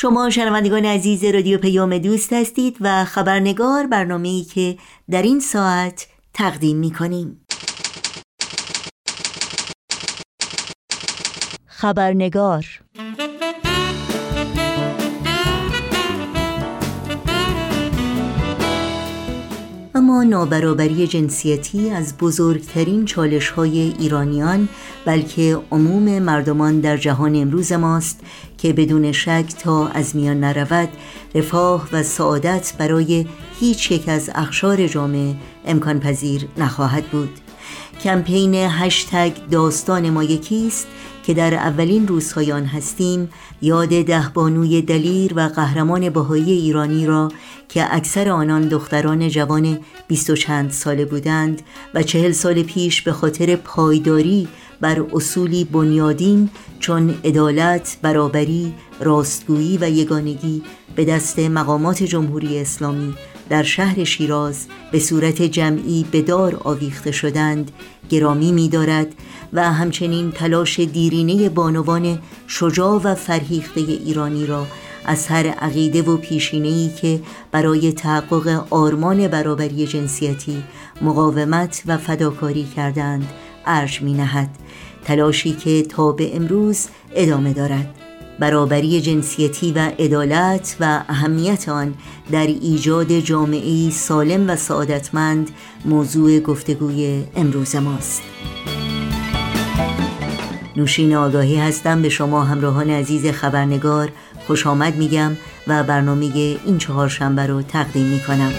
شما شنوندگان عزیز رادیو پیام دوست هستید و خبرنگار برنامه‌ای که در این ساعت تقدیم می کنیم. خبرنگار اما نابرابری جنسیتی از بزرگترین چالش های ایرانیان بلکه عموم مردمان در جهان امروز ماست که بدون شک تا از میان نرود رفاه و سعادت برای هیچ یک از اخشار جامعه امکان پذیر نخواهد بود. کمپین هشتگ داستان ما یکیست که در اولین روزهای آن هستیم یاد ده بانوی دلیر و قهرمان بهایی ایرانی را که اکثر آنان دختران جوان بیست و چند ساله بودند و چهل سال پیش به خاطر پایداری بر اصولی بنیادین چون عدالت، برابری، راستگویی و یگانگی به دست مقامات جمهوری اسلامی در شهر شیراز به صورت جمعی به دار آویخته شدند گرامی می دارد و همچنین تلاش دیرینه بانوان شجاع و فرهیخته ایرانی را از هر عقیده و پیشینه‌ای که برای تحقق آرمان برابری جنسیتی مقاومت و فداکاری کردند. ارج می نهد تلاشی که تا به امروز ادامه دارد. برابری جنسیتی و عدالت و اهمیت آن در ایجاد جامعه سالم و سعادتمند موضوع گفتگوی امروز ماست. نوشین آگاهی هستم. به شما همراهان عزیز خبرنگار خوش آمد میگم و برنامه این چهار شنبه رو تقدیم می‌کنم.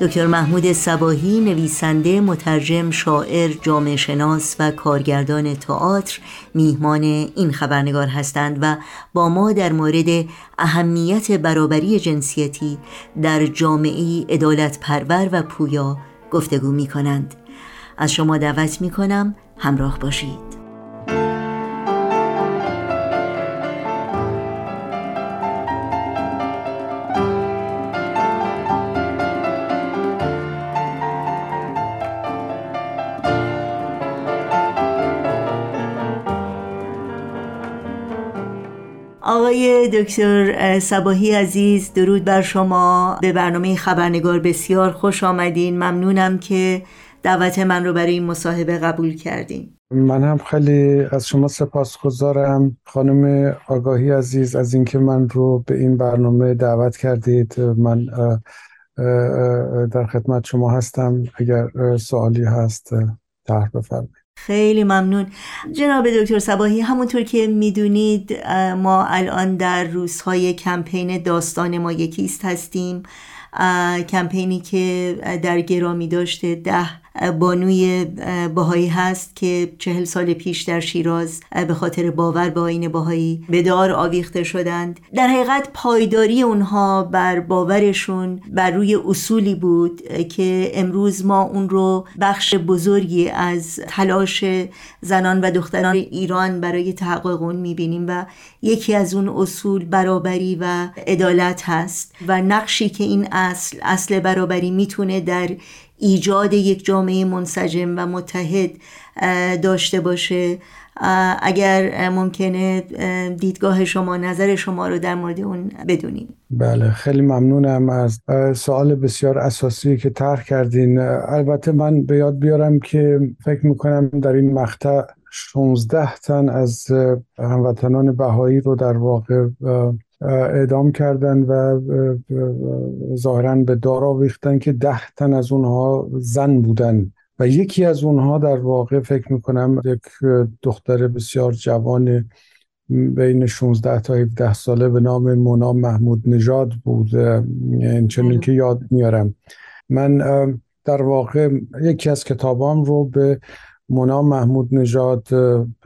دکتر محمود سباهی نویسنده مترجم شاعر جامعه شناس و کارگردان تئاتر میهمان این خبرنگار هستند و با ما در مورد اهمیت برابری جنسیتی در جامعه عدالت پرور و پویا گفتگو می کنند از شما دعوت می کنم همراه باشید. دکتر سباهی عزیز درود بر شما. به برنامه خبرنگار بسیار خوش آمدین. ممنونم که دعوت من رو برای این مصاحبه قبول کردین. من هم خیلی از شما سپاسگزارم. خانم آگاهی عزیز از اینکه من رو به این برنامه دعوت کردید من در خدمت شما هستم. اگر سوالی هست طرح بفرمایید. خیلی ممنون. جناب دکتر سباهی همونطور که می‌دونید ما الان در روزهای کمپین داستان ما یکیست هستیم. کمپینی که در گرامی داشته ده بانوی باهایی هست که چهل سال پیش در شیراز به خاطر باور به آین باهایی به دار آویخته شدند. در حقیقت پایداری اونها بر باورشون بر روی اصولی بود که امروز ما اون رو بخش بزرگی از تلاش زنان و دختران ایران برای تحقق اون می‌بینیم و یکی از اون اصول برابری و عدالت هست و نقشی که این اصل اصل برابری می‌تونه در ایجاد یک جامعه منسجم و متحد داشته باشه. اگر ممکنه دیدگاه شما نظر شما رو در مورد اون بدونیم. بله خیلی ممنونم از سوال بسیار اساسی که طرح کردین. البته من به یاد بیارم که فکر می‌کنم در این مقطع 16 تن از هموطنان بهایی رو در واقع اعدام کردن و ظاهرا به دار آویختن که ده تن از اونها زن بودن. و یکی از اونها در واقع فکر می‌کنم یک دختر بسیار جوان بین 16 تا 17 ساله به نام مونا محمود نژاد بود. چنین که یاد میارم. من در واقع یکی از کتابام رو به مونا محمود نژاد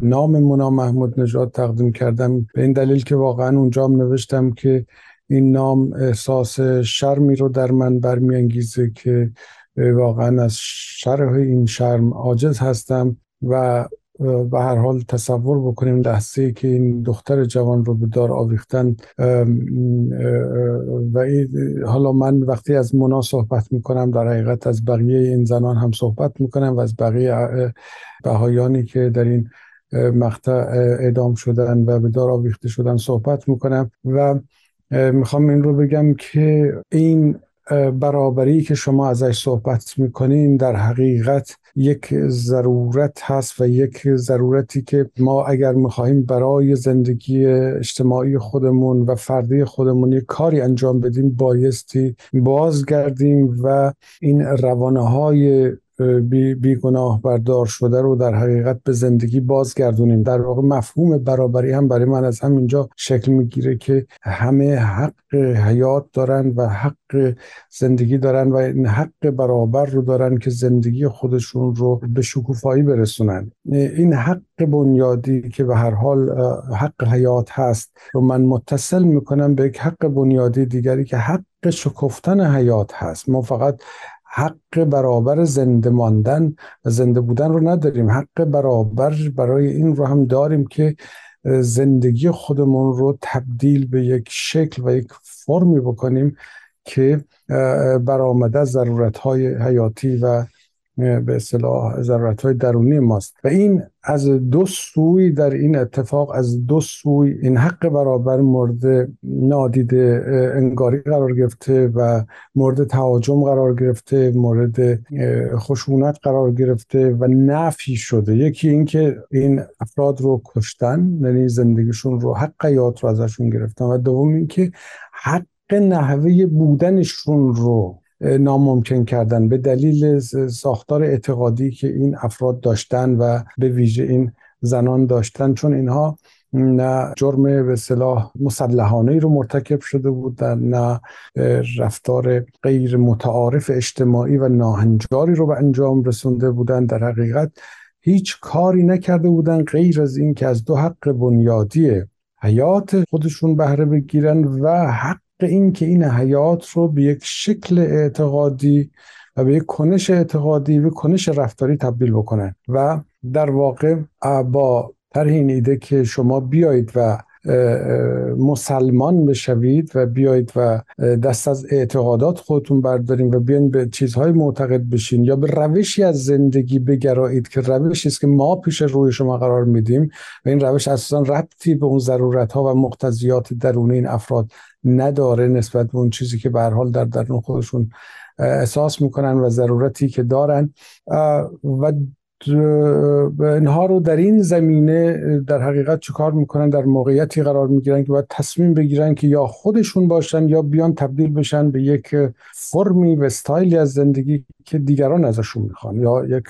نام مونا محمود نژاد تقدیم کردم. به این دلیل که واقعا اونجا هم نوشتم که این نام احساس شرمی رو در من برمیانگیزه که واقعا از شرح این شرم عاجز هستم و به هر حال تصور بکنیم لحظه که این دختر جوان رو به دار آویختن و حالا من وقتی از مونا صحبت می‌کنم در حقیقت از بقیه این زنان هم صحبت می‌کنم و از بقیه بهایانی که در این مقطع اعدام شدن و به دار آویخته شدن صحبت می‌کنم و می‌خوام این رو بگم که این برابری که شما ازش صحبت می‌کنین در حقیقت یک ضرورت هست و یک ضرورتی که ما اگر می‌خواهیم برای زندگی اجتماعی خودمون و فردی خودمون یک کاری انجام بدیم بایستی بازگردیم و این روانه های بی, بی گناه بردار شده رو در حقیقت به زندگی بازگردونیم. در واقع مفهوم برابری هم برای من از همینجا شکل می‌گیره که همه حق حیات دارن و حق زندگی دارن و این حق برابر رو دارن که زندگی خودشون رو به شکوفایی برسونن. این حق بنیادی که به هر حال حق حیات هست رو من متصل می‌کنم به یک حق بنیادی دیگری که حق شکفتن حیات هست. ما فقط حق برابر زنده ماندن و زنده بودن رو نداریم. حق برابر برای این رو هم داریم که زندگی خودمون رو تبدیل به یک شکل و یک فرمی بکنیم که برآمده از ضرورت های حیاتی و به اصطلاح ضرورت های درونی ماست. و این از دو سوی در این اتفاق از دو سوی این حق برابر مورد نادیده انگاری قرار گرفته و مورد تهاجم قرار گرفته مورد خشونت قرار گرفته و نفی شده. یکی اینکه این افراد رو کشتن یعنی زندگیشون رو حق حیات رو ازشون گرفتن و دوم اینکه حق نحوه بودنشون رو ناممکن کردن. به دلیل ساختار اعتقادی که این افراد داشتن و به ویژه این زنان داشتن چون اینها نه جرم به صلاح مسلحانه رو مرتکب شده بودن نه رفتار غیر متعارف اجتماعی و ناهنجاری رو به انجام رسونده بودن. در حقیقت هیچ کاری نکرده بودن غیر از این که از دو حق بنیادی حیات خودشون بهره بگیرن و حق این که این حیات رو به یک شکل اعتقادی و به یک کنش اعتقادی و کنش رفتاری تبدیل بکنن. و در واقع با طرح این ایده که شما بیایید و مسلمان بشوید و بیایید و دست از اعتقادات خودتون بردارین و بیاین به چیزهای معتقد بشین یا به روشی از زندگی بگرایید که روشی است که ما پیش روی شما قرار میدیم و این روش اساسا ربطی به اون ضرورت ها و مقتضیات درون این افراد نداره نسبت به اون چیزی که به حال در درون خودشون احساس می‌کنن و ضرورتی که دارن. و اینها رو در این زمینه در حقیقت چیکار می‌کنن؟ در موقعیتی قرار می‌گیرن که باید تصمیم بگیرن که یا خودشون باشن یا بیان تبدیل بشن به یک فرمی و استایلی از زندگی که دیگران ازشون می‌خوان یا یک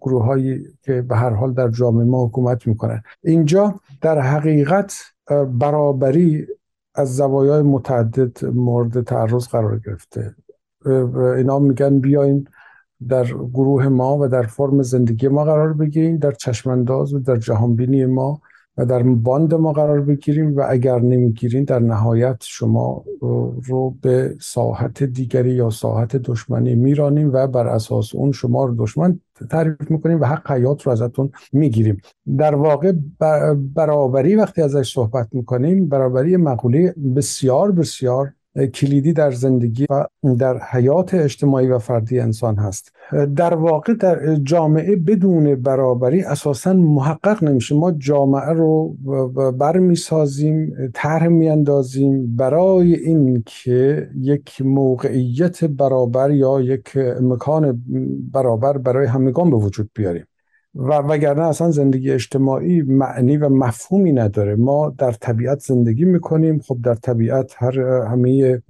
گروه هایی که به هر حال در جامعه ما حکومت می‌کنن. اینجا در حقیقت برابری از زوایای متعدد مورد تعرض قرار گرفته. اینا میگن بیاین در گروه ما و در فرم زندگی ما قرار بگیریم در چشمانداز و در جهانبینی ما و در باند ما قرار بگیریم و اگر نمی‌گیریم در نهایت شما رو به ساحت دیگری یا ساحت دشمنی میرانیم و بر اساس اون شما رو دشمن تعریف می‌کنیم و حق حیات رو ازتون می‌گیریم. در واقع برابری وقتی ازش صحبت می‌کنیم برابری مقوله بسیار بسیار کلیدی در زندگی و در حیات اجتماعی و فردی انسان هست. در واقع در جامعه بدون برابری اساسا محقق نمیشه. ما جامعه رو برمیسازیم طرح میاندازیم برای اینکه یک موقعیت برابر یا یک مکان برابر برای همگان به وجود بیاریم. و وگرنه اصلا زندگی اجتماعی معنی و مفهومی نداره. ما در طبیعت زندگی می‌کنیم. خب در طبیعت هر همه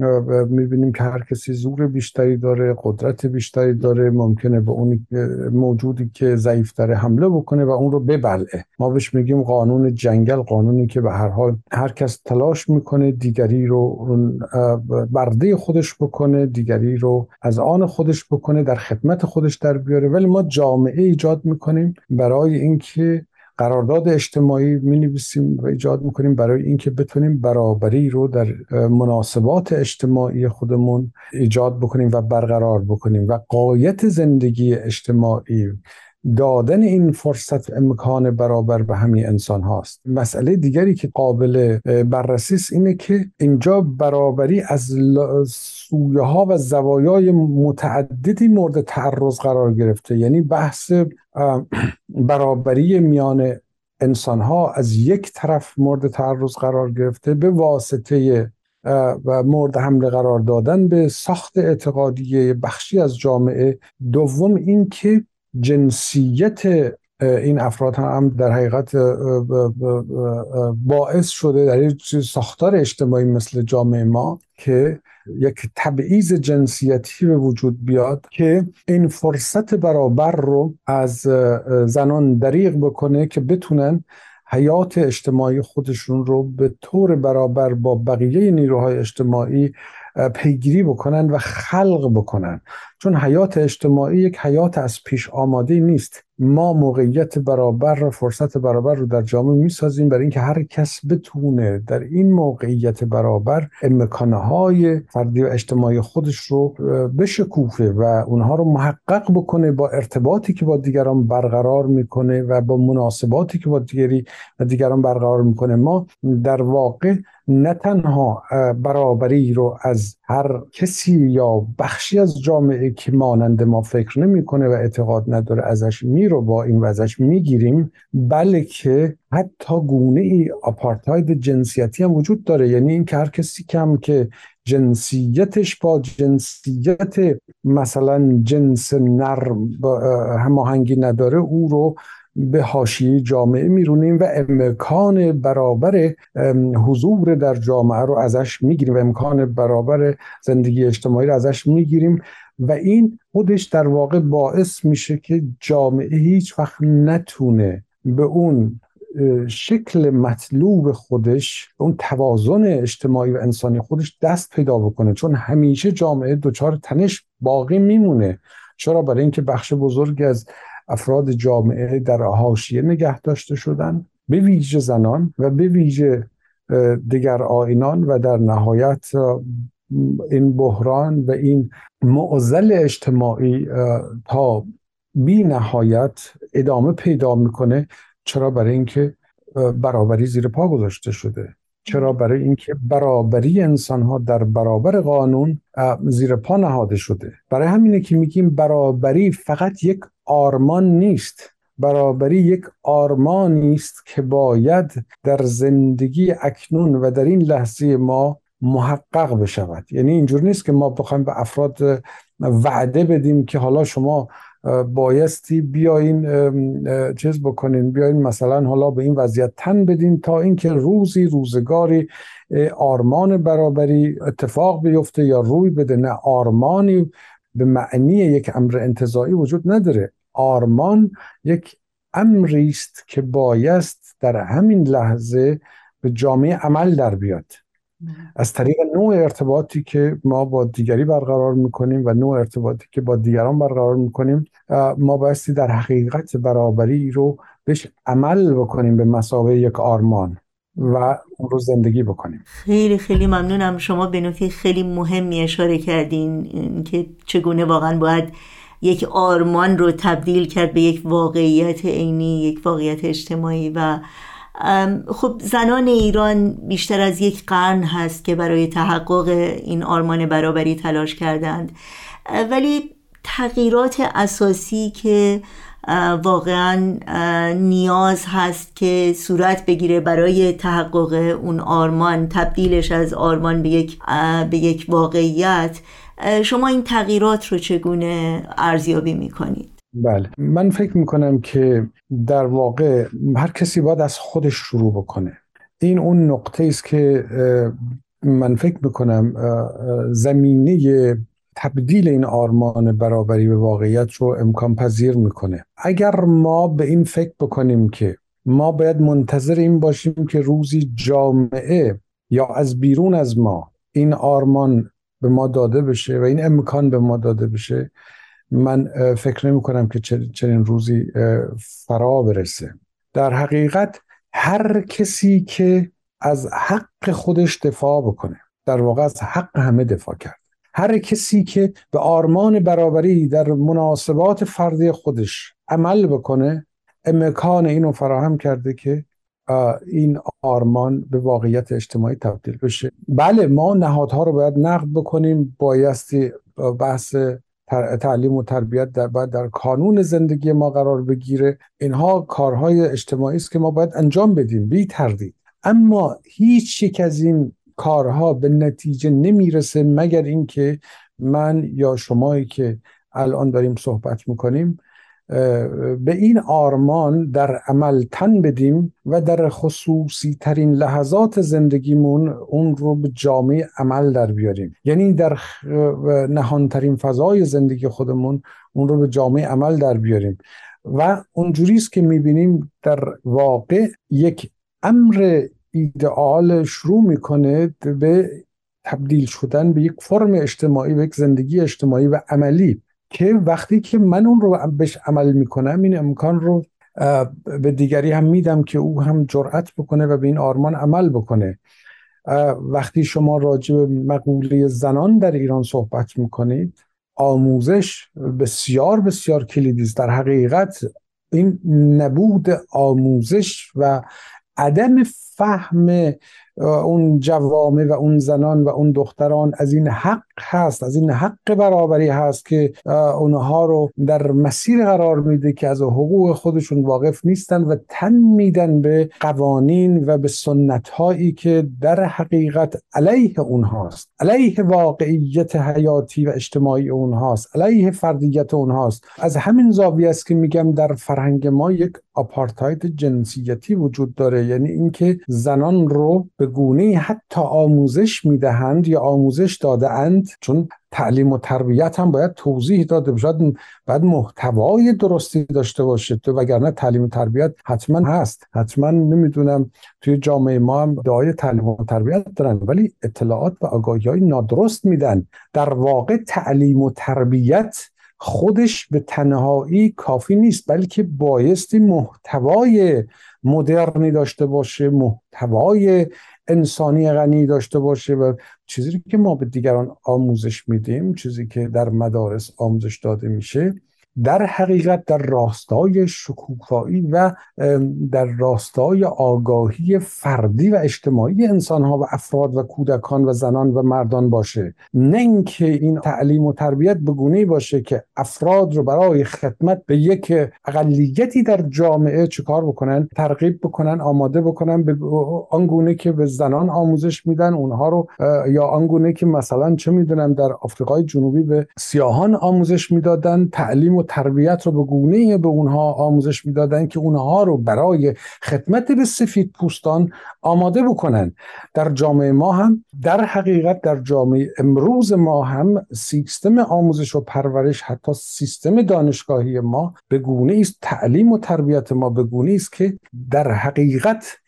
می‌بینیم که هر کسی زور بیشتری داره قدرت بیشتری داره. ممکنه به اون موجودی که ضعیف داره حمله بکنه و اون رو ببلعه. ما بهش میگیم قانون جنگل قانونی که به هر حال هر کس تلاش می‌کنه دیگری رو برده خودش بکنه دیگری رو از آن خودش بکنه در خدمت خودش در بیاره. ولی ما جامعه ایجاد می‌کنیم برای اینکه قرارداد اجتماعی می نویسیم و ایجاد می‌کنیم برای اینکه بتونیم برابری رو در مناسبات اجتماعی خودمون ایجاد بکنیم و برقرار بکنیم. و قایت زندگی اجتماعی دادن این فرصت امکان برابر به همین انسان هاست. مسئله دیگری که قابل بررسی است اینه که اینجا برابری از سویه ها و زوایای متعددی مورد تعرض قرار گرفته. یعنی بحث برابری میان انسان ها از یک طرف مورد تعرض قرار گرفته به واسطه و مورد حمله قرار دادن به ساخت اعتقادی بخشی از جامعه. دوم اینکه جنسیت این افراد هم در حقیقت باعث شده در یک ساختار اجتماعی مثل جامعه ما که یک تبعیض جنسیتی به وجود بیاد که این فرصت برابر رو از زنان دریغ بکنه که بتونن حیات اجتماعی خودشون رو به طور برابر با بقیه نیروهای اجتماعی پیگیری بکنن و خلق بکنن. چون حیات اجتماعی یک حیات از پیش آماده نیست. ما موقعیت برابر و فرصت برابر رو در جامعه می‌سازیم برای اینکه هر کس بتونه در این موقعیت برابر امکانه های فردی و اجتماعی خودش رو بشکوفه و اونها رو محقق بکنه با ارتباطی که با دیگران برقرار می‌کنه و با مناسباتی که با دیگری و دیگران برقرار می‌کنه. ما در واقع نه تنها برابری رو از هر کسی یا بخشی از جامعه که مانند ما فکر نمی‌کنه و اعتقاد نداره ازش می رو با این وزش می‌گیریم بلکه حتی گونه ای آپارتاید جنسیتی هم وجود داره. یعنی این که هر کسی کم که جنسیتش با جنسیت مثلا جنس نر هماهنگی نداره او رو به حاشیه جامعه میرونیم و امکان برابر حضور در جامعه رو ازش می‌گیریم و امکان برابر زندگی اجتماعی رو ازش می‌گیریم و این خودش در واقع باعث میشه که جامعه هیچ وقت نتونه به اون شکل مطلوب خودش اون توازن اجتماعی و انسانی خودش دست پیدا بکنه. چون همیشه جامعه دچار تنش باقی میمونه. چرا؟ برای اینکه بخش بزرگی از افراد جامعه در حاشیه نگه داشته شدن به ویژه زنان و به ویژه دیگر آینان و در نهایت این بحران و این معضل اجتماعی تا بی نهایت ادامه پیدا می‌کنه چرا برای اینکه برابری زیر پا گذاشته شده. چرا برای اینکه برابری انسان ها در برابر قانون زیر پا نهاده شده. برای همینه که میگیم برابری فقط یک آرمان نیست. برابری یک آرمانی است که باید در زندگی اکنون و در این لحظه ما محقق بشود. یعنی اینجور نیست که ما بخوایم به افراد وعده بدیم که حالا شما بایستی بیاین چیز بکنین بیاین مثلا حالا به این وضعیت تن بدین تا اینکه روزی روزگاری آرمان برابری اتفاق بیفته یا روی بده. نه آرمانی به معنی یک امر انتظایی وجود نداره. آرمان یک امری است که بایست در همین لحظه به جامعه عمل در بیاد. از طریق نوع ارتباطی که ما با دیگری برقرار می‌کنیم و نوع ارتباطی که با دیگران برقرار می‌کنیم ما بایستی در حقیقت برابری رو بهش عمل بکنیم به مسابقه یک آرمان و اون رو زندگی بکنیم. خیلی خیلی ممنونم. شما به نکته خیلی مهمی اشاره کردین که چگونه واقعا باید یک آرمان رو تبدیل کرد به یک واقعیت عینی یک واقعیت اجتماعی و خب زنان ایران بیشتر از یک قرن هست که برای تحقق این آرمان برابری تلاش کردند ولی تغییرات اساسی که واقعا نیاز هست که صورت بگیره برای تحقق اون آرمان تبدیلش از آرمان به یک, به یک واقعیت شما این تغییرات رو چگونه ارزیابی می‌کنید؟ بله. من فکر می‌کنم که در واقع هر کسی باید از خودش شروع بکنه. این اون نقطه است که من فکر می‌کنم زمینه تبدیل این آرمان برابری به واقعیت رو امکان پذیر می‌کنه. اگر ما به این فکر بکنیم که ما باید منتظر این باشیم که روزی جامعه یا از بیرون از ما این آرمان به ما داده بشه و این امکان به ما داده بشه من فکر نمی کنم که چنین روزی فرا برسه. در حقیقت هر کسی که از حق خودش دفاع بکنه در واقع از حق همه دفاع کرد. هر کسی که به آرمان برابری در مناسبات فردی خودش عمل بکنه امکان اینو فراهم کرده که این آرمان به واقعیت اجتماعی تبدیل بشه. بله ما نهادها رو باید نقد بکنیم بایستی بحث تعلیم و تربیت در باید در کانون زندگی ما قرار بگیره. اینها کارهای اجتماعی است که ما باید انجام بدیم بی تردید. اما هیچ یک از این کارها به نتیجه نمی‌رسه مگر اینکه من یا شمایی که الان داریم صحبت می‌کنیم به این آرمان در عمل تن بدیم و در خصوصی ترین لحظات زندگیمون اون رو به جامعه عمل در بیاریم. یعنی در نهانترین فضای زندگی خودمون اون رو به جامعه عمل در بیاریم. و اونجوری است که می‌بینیم در واقع یک امر ایدئال شروع می‌کنه به تبدیل شدن به یک فرم اجتماعی و یک زندگی اجتماعی و عملی. که وقتی که من اون رو بهش عمل می‌کنم این امکان رو به دیگری هم میدم که او هم جرأت بکنه و به این آرمان عمل بکنه. وقتی شما راجع به مقوله زنان در ایران صحبت می‌کنید آموزش بسیار بسیار کلیدی است در حقیقت این نبود آموزش و عدم فهم اون جوامع و اون زنان و اون دختران از این حق هست از این حق برابری هست که اونها رو در مسیر قرار میده که از حقوق خودشون واقف نیستن و تن میدن به قوانین و به سنت هایی که در حقیقت علیه اونهاست علیه واقعیت حیاتی و اجتماعی اونهاست علیه فردیت اونهاست. از همین زاویه است که میگم در فرهنگ ما یک آپارتاید جنسیتی وجود داره یعنی اینکه زنان رو به گونه حتی آموزش می‌دهند یا آموزش داده اند چون تعلیم و تربیت هم باید توضیح داده بشه باید محتوای درستی داشته باشه وگرنه تعلیم و تربیت حتما هست. حتما نمی‌دونم توی جامعه ما هم دعای تعلیم و تربیت دارن ولی اطلاعات و آگاهی های نادرست میدن. در واقع تعلیم و تربیت خودش به تنهایی کافی نیست بلکه بایستی محتوای مدرنی داشته باشه محتوای انسانی غنی داشته باشه و چیزی که ما به دیگران آموزش میدیم چیزی که در مدارس آموزش داده میشه در حقیقت در راستای شکوفایی و در راستای آگاهی فردی و اجتماعی انسان ها و افراد و کودکان و زنان و مردان باشه. نه اینکه این تعلیم و تربیت بگونه باشه که افراد رو برای خدمت به یک اقلیتی در جامعه چیکار بکنن ترغیب بکنن آماده بکنن به آنگونه که به زنان آموزش میدن اونها رو یا آنگونه که مثلا چه می‌دونم در آفریقای جنوبی به سیاهان آموزش می‌دادن تعلیم و تربیت رو به گونه به اونها آموزش می‌دادن که اونها رو برای خدمت به سفید پوستان آماده بکنن. در جامعه ما هم در حقیقت در جامعه امروز ما هم سیستم آموزش و پرورش حتی سیستم دانشگاهی ما به گونه است تعلیم و تربیت ما به گونه است که در حقیقت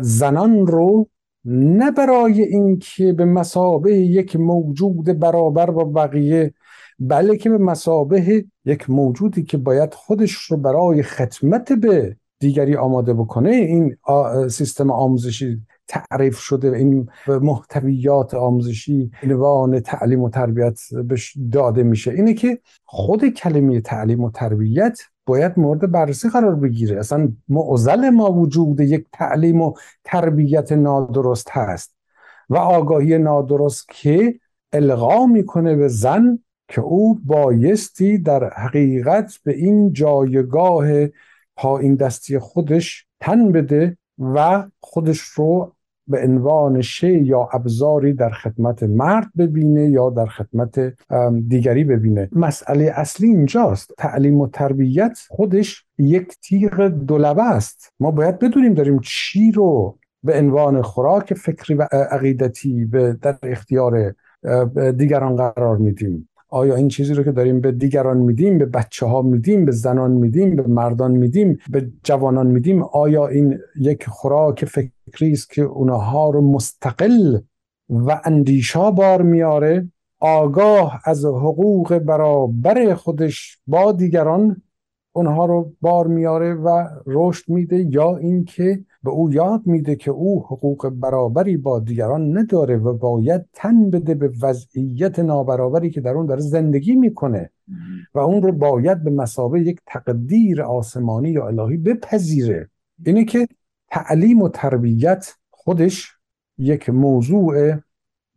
زنان رو نه برای اینکه به مسابه یک موجود برابر با بقیه بلکه به مسابه یک موجودی که باید خودش رو برای خدمت به دیگری آماده بکنه. این سیستم آموزشی تعریف شده این محتویات آموزشی عنوان تعلیم و تربیت داده میشه. اینه که خود کلمه تعلیم و تربیت باید مورد بررسی قرار بگیره. اصلا معضل ما وجود یک تعلیم و تربیت نادرست هست. و آگاهی نادرست که القا می‌کنه به زن که او بایستی در حقیقت به این جایگاه پایین دستی خودش تن بده و خودش رو به عنوان شی یا ابزاری در خدمت مرد ببینه یا در خدمت دیگری ببینه. مسئله اصلی اینجاست. تعلیم و تربیت خودش یک تیغ دولبه است. ما باید بدونیم داریم چی رو به عنوان خوراک فکری و عقیدتی به در اختیار دیگران قرار میدیم. آیا این چیزی رو که داریم به دیگران میدیم به بچه ها میدیم به زنان میدیم به مردان میدیم به جوانان میدیم؟ آیا این یک خوراک فکری است که اونها رو مستقل و اندیشا بار میاره؟ آگاه از حقوق برابر خودش با دیگران اونها رو بار میاره و رشد میده یا اینکه به او یاد میده که او حقوق برابری با دیگران نداره و باید تن بده به وضعیت نابرابری که در اون داره زندگی می‌کنه. و اون رو باید به مسابه یک تقدیر آسمانی یا الهی بپذیره. اینه که تعلیم و تربیت خودش یک موضوع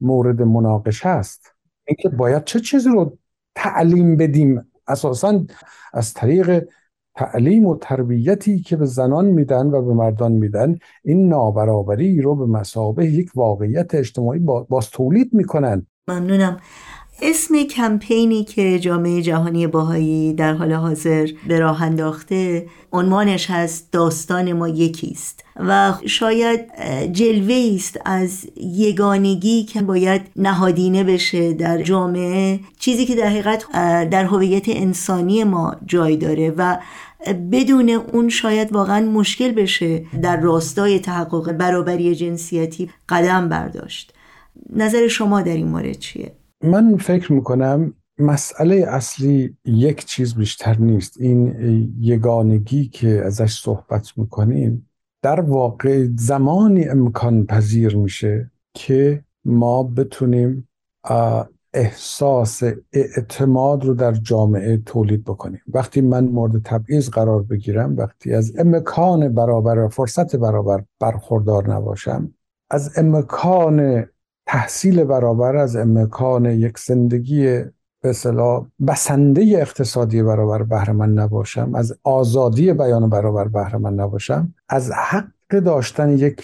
مورد مناقشه است. اینکه باید چه چیزی رو تعلیم بدیم؟ اساسا از طریق تعلیم و تربیتی که به زنان میدن و به مردان میدن این نابرابری رو به مسابه یک واقعیت اجتماعی باز تولید می‌کنن. ممنونم. اسم کمپینی که جامعه جهانی باهایی در حال حاضر به راه انداخته عنوانش هست داستان ما یکیست و شاید جلوه است از یگانگی که باید نهادینه بشه در جامعه چیزی که در حقیقت در هویت انسانی ما جای داره و بدون اون شاید واقعا مشکل بشه در راستای تحقق برابری جنسیتی قدم برداشت نظر شما در این مورد چیه؟ من فکر می‌کنم مسئله اصلی یک چیز بیشتر نیست این یگانگی که ازش صحبت می‌کنیم در واقع زمانی امکان پذیر میشه که ما بتونیم احساس اعتماد رو در جامعه تولید بکنیم. وقتی من مورد تبعیض قرار بگیرم وقتی از امکان برابر و فرصت برابر برخوردار نباشم از امکان تحصیل برابر از امکان یک زندگی به اصطلاح بسنده اقتصادی برابر بهره من نباشم از آزادی بیان برابر بهره من نباشم از حق داشتن یک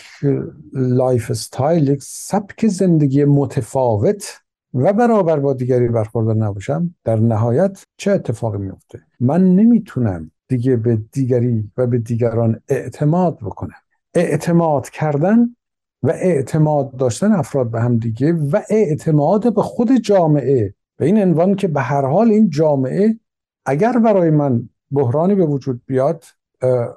lifestyle یک سبک زندگی متفاوت و برابر با دیگری برخوردار نباشم در نهایت چه اتفاقی میفته من نمی‌تونم دیگه به دیگری و به دیگران اعتماد بکنم. اعتماد کردن و اعتماد داشتن افراد به هم دیگه و اعتماد به خود جامعه. به این عنوان که به هر حال این جامعه اگر برای من بحرانی به وجود بیاد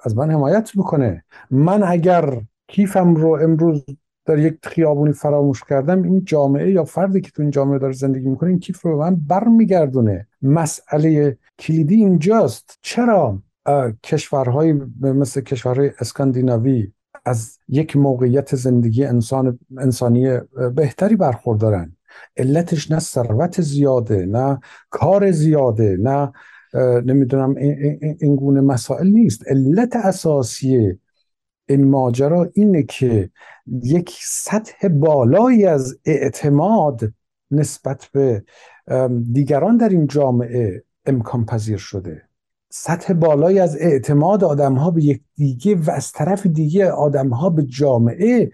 از من حمایت می‌کنه. من اگر کیفم رو امروز در یک خیابونی فراموش کردم این جامعه یا فردی که تو این جامعه داره زندگی می‌کنه این کیف رو به من برمیگردونه. مسئله کلیدی اینجاست. چرا کشورهای مثل کشورهای اسکاندیناوی از یک موقعیت زندگی انسان انسانی بهتری برخوردارن؟ علتش نه ثروت زیاده نه کار زیاده نه نمی‌دونم این گونه مسائل نیست. علت اساسی این ماجرا اینه که یک سطح بالایی از اعتماد نسبت به دیگران در این جامعه امکان پذیر شده. سطح بالایی از اعتماد آدم ها به یک دیگه و از طرف دیگه آدم ها به جامعه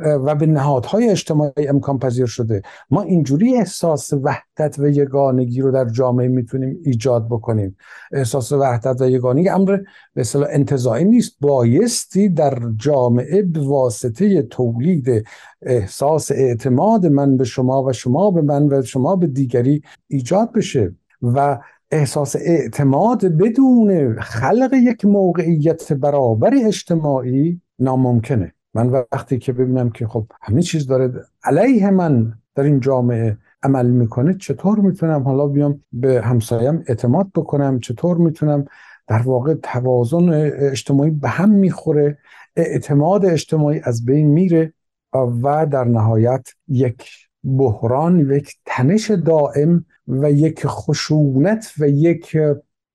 و به نهادهای اجتماعی امکان پذیر شده. ما اینجوری احساس وحدت و یگانگی رو در جامعه می‌تونیم ایجاد بکنیم. احساس وحدت و یگانگی امر به اصطلاح انتظایی نیست. بایستی در جامعه به واسطه تولید احساس اعتماد من به شما و شما به من و شما به دیگری ایجاد بشه. و احساس اعتماد بدون خلق یک موقعیت برابر اجتماعی ناممکنه. من وقتی که ببینم که خب همه چیز داره علیه من در این جامعه عمل می‌کنه چطور می‌تونم حالا بیام به همسایم اعتماد بکنم؟ چطور می‌تونم در واقع توازن اجتماعی به هم می‌خوره؟ اعتماد اجتماعی از بین میره و در نهایت یک بحران یک تنش دائم و یک خشونت و یک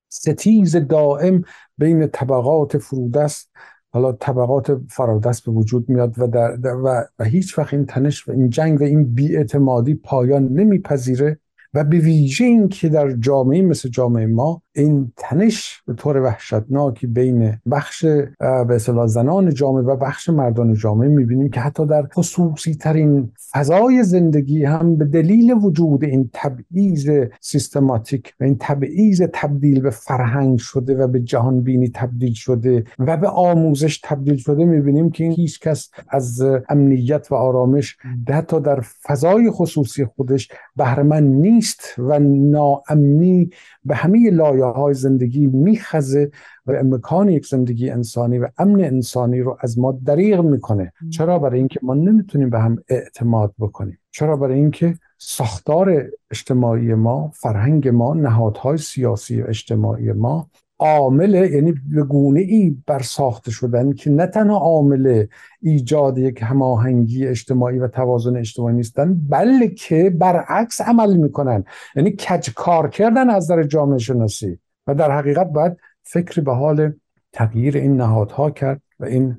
ستیز دائم بین طبقات فرودست. حالا طبقات فرادست به وجود میاد و, در, و, و هیچ وقت این تنش و این جنگ و این بیاعتمادی پایان نمیپذیره. و به ویژه این که در جامعه مثل جامعه ما این تنش به طور وحشتناکی بین بخش به اصطلاح زنان جامعه و بخش مردان جامعه می‌بینیم که حتی در خصوصی ترین فضای زندگی هم به دلیل وجود این تبعیض سیستماتیک و این تبعیض تبدیل به فرهنگ شده و به جهان بینی تبدیل شده و به آموزش تبدیل شده می‌بینیم که هیچ کس از امنیت و آرامش حتی در فضای خصوصی خودش بهرمند نیست و ناامنی به همه لایه های زندگی میخزه و امکان یک زندگی انسانی و امن انسانی رو از ما دریغ می‌کنه. چرا برای اینکه ما نمی‌تونیم به هم اعتماد بکنیم؟ چرا برای اینکه ساختار اجتماعی ما فرهنگ ما نهادهای سیاسی و اجتماعی ما عامل یعنی به گونه ای برساخته شدن که نه تنها عامل ایجاد یک هماهنگی اجتماعی و توازن اجتماعی نیستن بلکه برعکس عمل می‌کنن. یعنی کج کار کردن از در جامعه شناسی. و در حقیقت باید فکر به حال تغییر این نهادها کرد و این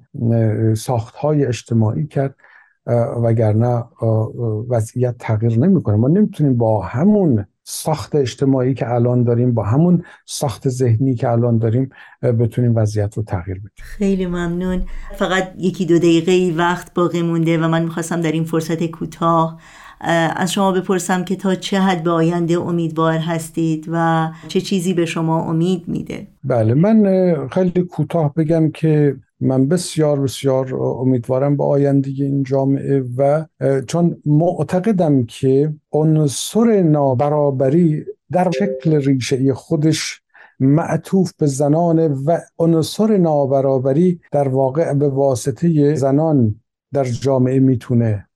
ساختهای اجتماعی کرد. وگرنه وضعیت تغییر نمی‌کنه. ما نمی‌تونیم با همون ساخت اجتماعی که الان داریم با همون ساخت ذهنی که الان داریم بتونیم وضعیت رو تغییر بدیم. خیلی ممنون. فقط یکی دو دقیقه وقت باقی مونده و من می‌خواستم در این فرصت کوتاه از شما بپرسم که تا چه حد به آینده امیدوار هستید و چه چیزی به شما امید میده؟ بله من خیلی کوتاه بگم که من بسیار بسیار امیدوارم به آینده این جامعه و چون معتقدم که عنصر نابرابری در شکل ریشه خودش معطوف به زنان و عنصر نابرابری در واقع به واسطه زنان در جامعه می‌تونه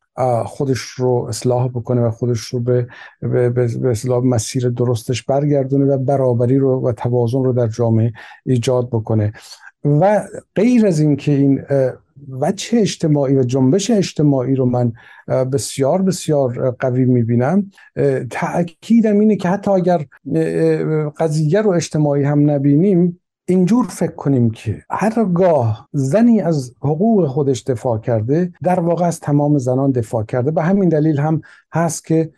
خودش رو اصلاح بکنه و خودش رو به به, به اصلاح مسیر درستش برگردونه و برابری رو و توازن رو در جامعه ایجاد بکنه. و غیر از اینکه این وجه اجتماعی و جنبش اجتماعی رو من بسیار بسیار قوی می‌بینم تأکیدم اینه که حتی اگر قضیه رو اجتماعی هم نبینیم اینجور فکر کنیم که هرگاه زنی از حقوق خودش دفاع کرده در واقع از تمام زنان دفاع کرده. به همین دلیل هم هست که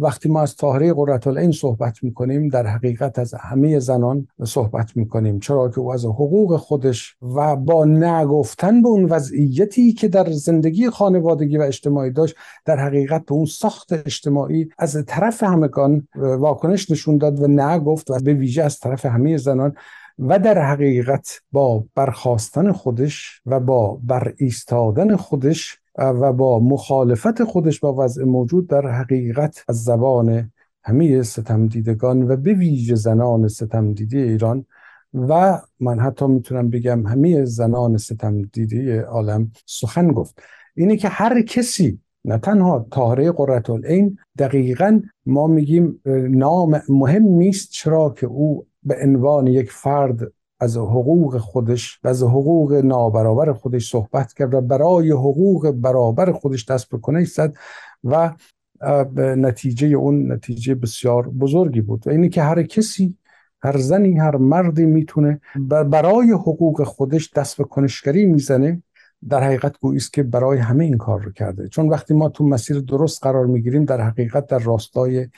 وقتی ما از طاهره این صحبت می‌کنیم در حقیقت از همه زنان صحبت می‌کنیم. چرا که او از حقوق خودش و با نگفتن به اون وضعیتی که در زندگی خانوادگی و اجتماعی داشت در حقیقت به اون ساخت اجتماعی از طرف همگان واکنش نشون داد و نگفت و به ویژه از طرف همه زنان و در حقیقت با برخواستن خودش و با بر ایستادن خودش و با مخالفت خودش با وضع موجود در حقیقت از زبان همه ستمدیدگان و به ویژه زنان ستمدیدی ایران و من حتی می‌تونم بگم همه زنان ستمدیدی عالم سخن گفت. اینه که هر کسی نه تنها طاهره این دقیقا ما میگیم نام مهم نیست چرا که او به عنوان یک فرد از حقوق خودش و از حقوق نابرابر خودش صحبت کرد و برای حقوق برابر خودش دست به کنش زد و نتیجه اون نتیجه بسیار بزرگی بود. و اینی که هر کسی هر زنی هر مردی می‌تونه برای حقوق خودش دست به کنشگری می‌زنه در حقیقت گویی است که برای همه این کار رو کرده. چون وقتی ما تو مسیر درست قرار می‌گیریم در حقیقت در راستای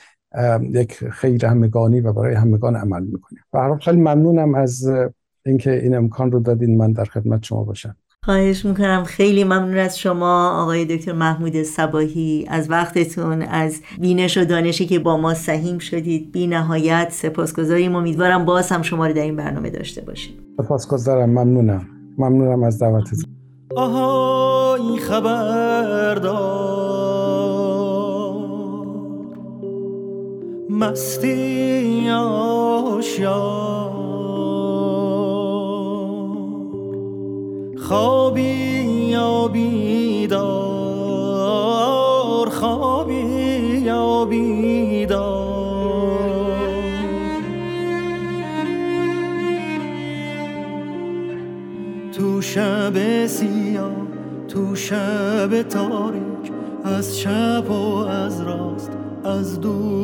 یک خیر همگانی و برای همگان عمل می‌کنیم. و خیلی ممنونم از اینکه این امکان رو دادین من در خدمت شما باشم. خواهش می‌کنم. خیلی ممنون از شما آقای دکتر محمود سباهی از وقتتون از بینش و دانشی که با ما سهیم شدید. بی نهایت سپاسگزاریم. امیدوارم باز هم شما رو در این برنامه داشته باشیم. سپاسگزارم. ممنونم. ممنونم از دعوتتون. آها این مستی آشیار خوابی یا بیدار خوابی یا تو شب سیاه تو شب تاریک از چپ و از راست از دور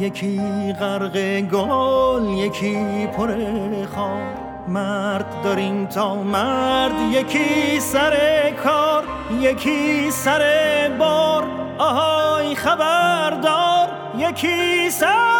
یکی غرق گل یکی پر خار. مرد داریم تا مرد یکی سر کار یکی سر بار. آهای خبردار یکی سر